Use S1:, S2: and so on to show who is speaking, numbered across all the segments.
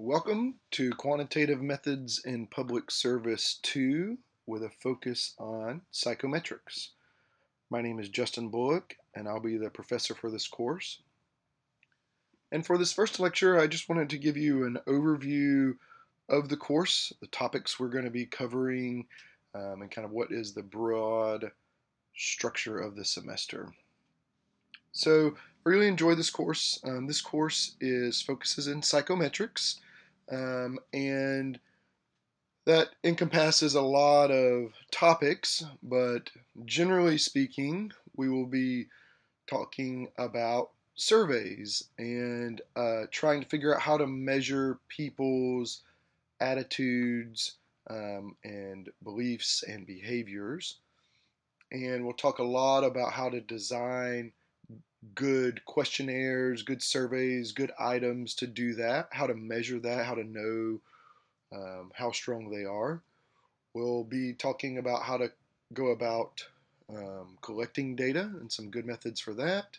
S1: Welcome to Quantitative Methods in Public Service 2 with a focus on psychometrics. My name is Justin Bullock and I'll be the professor for this course. And for this first lecture, I just wanted to give you an overview of the course, the topics we're going to be covering, um, and kind of what is the broad structure of the semester. So I really enjoy this course. Um, this course is focuses in psychometrics, um, and that encompasses a lot of topics. But generally speaking, we will be talking about surveys and uh, trying to figure out how to measure people's attitudes um, and beliefs and behaviors. And we'll talk a lot about how to design good questionnaires, good surveys, good items to do that, how to measure that, how to know um, how strong they are. We'll be talking about how to go about um, collecting data and some good methods for that.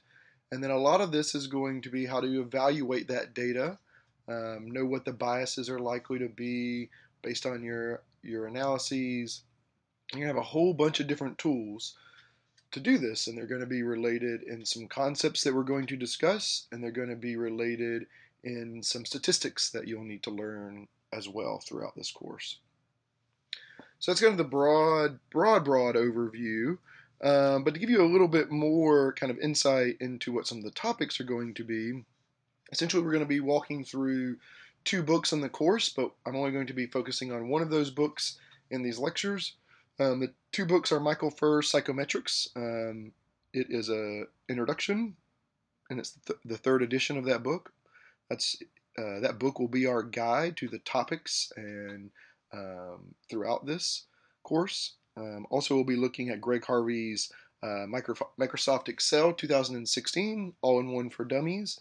S1: And then a lot of this is going to be how to evaluate that data, um, know what the biases are likely to be based on your, your analyses. You have a whole bunch of different tools to do this, and they're going to be related in some concepts that we're going to discuss, and they're going to be related in some statistics that you'll need to learn as well throughout this course. So that's kind of the broad, broad, broad overview. Um, but to give you a little bit more kind of insight into what some of the topics are going to be, essentially we're going to be walking through two books in the course, but I'm only going to be focusing on one of those books in these lectures. Um, the two books are Michael Furr's Psychometrics. Um, it is a introduction, and it's the, th- the third edition of that book. That's uh, that book will be our guide to the topics and um, throughout this course. Um, also, we'll be looking at Greg Harvey's uh, Microsoft Excel 2016 All-in-One for Dummies.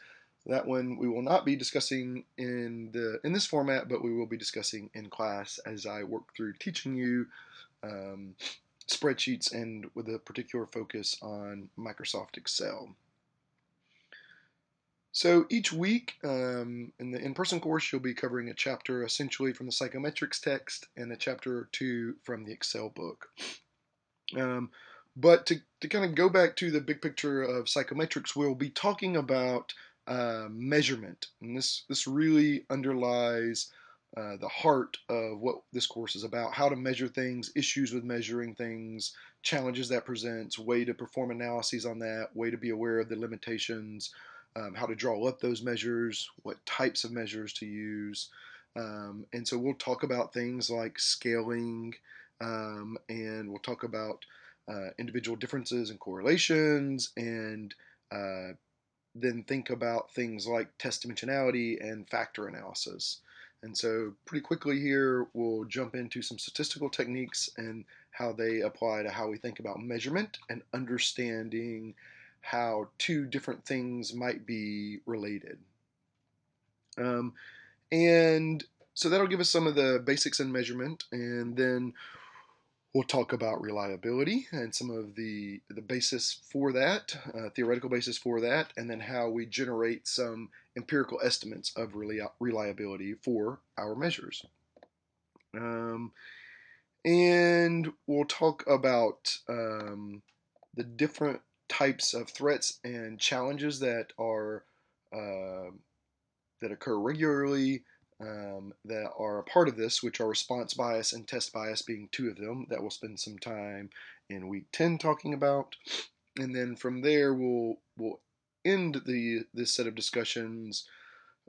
S1: That one we will not be discussing in the in this format, but we will be discussing in class as I work through teaching you um, spreadsheets and with a particular focus on Microsoft Excel. So each week um, in the in-person course, you'll be covering a chapter essentially from the psychometrics text and a chapter or two from the Excel book. Um, but to, to kind of go back to the big picture of psychometrics, we'll be talking about uh, measurement, and this this really underlies uh, the heart of what this course is about how to measure things, issues with measuring things, challenges that presents, way to perform analyses on that, way to be aware of the limitations, um, how to draw up those measures, what types of measures to use. Um, and so we'll talk about things like scaling, um, and we'll talk about uh, individual differences and correlations, and uh, then think about things like test dimensionality and factor analysis. And so, pretty quickly here, we'll jump into some statistical techniques and how they apply to how we think about measurement and understanding how two different things might be related. Um, and so that'll give us some of the basics in measurement, and then We'll talk about reliability and some of the, the basis for that, uh, theoretical basis for that, and then how we generate some empirical estimates of reliability for our measures. Um, and we'll talk about um, the different types of threats and challenges that are uh, that occur regularly um, that are a part of this, which are response bias and test bias being two of them that we'll spend some time in week 10 talking about. And then from there, we'll, we'll end the this set of discussions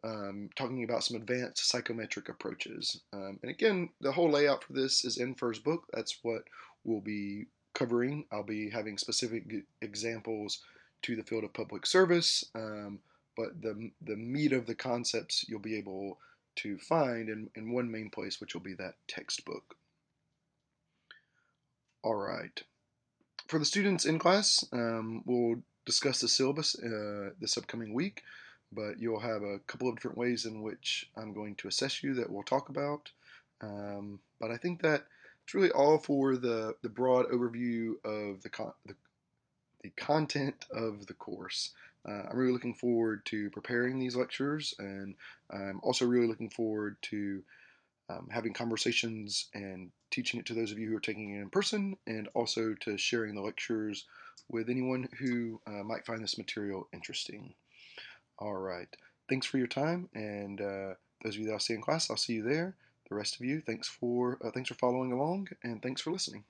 S1: um, talking about some advanced psychometric approaches. Um, and again, the whole layout for this is in Furr's book. That's what we'll be covering. I'll be having specific examples to the field of public service, um, but the, the meat of the concepts you'll be able to find in, in one main place, which will be that textbook. All right. For the students in class, um, we'll discuss the syllabus uh, this upcoming week, but you'll have a couple of different ways in which I'm going to assess you that we'll talk about. Um, but I think that it's really all for the, the broad overview of the, con- the, the content of the course. Uh, I'm really looking forward to preparing these lectures, and I'm also really looking forward to um, having conversations and teaching it to those of you who are taking it in person, and also to sharing the lectures with anyone who uh, might find this material interesting. All right. Thanks for your time, and uh, those of you that I'll see in class, I'll see you there. The rest of you, thanks for uh, thanks for following along, and thanks for listening.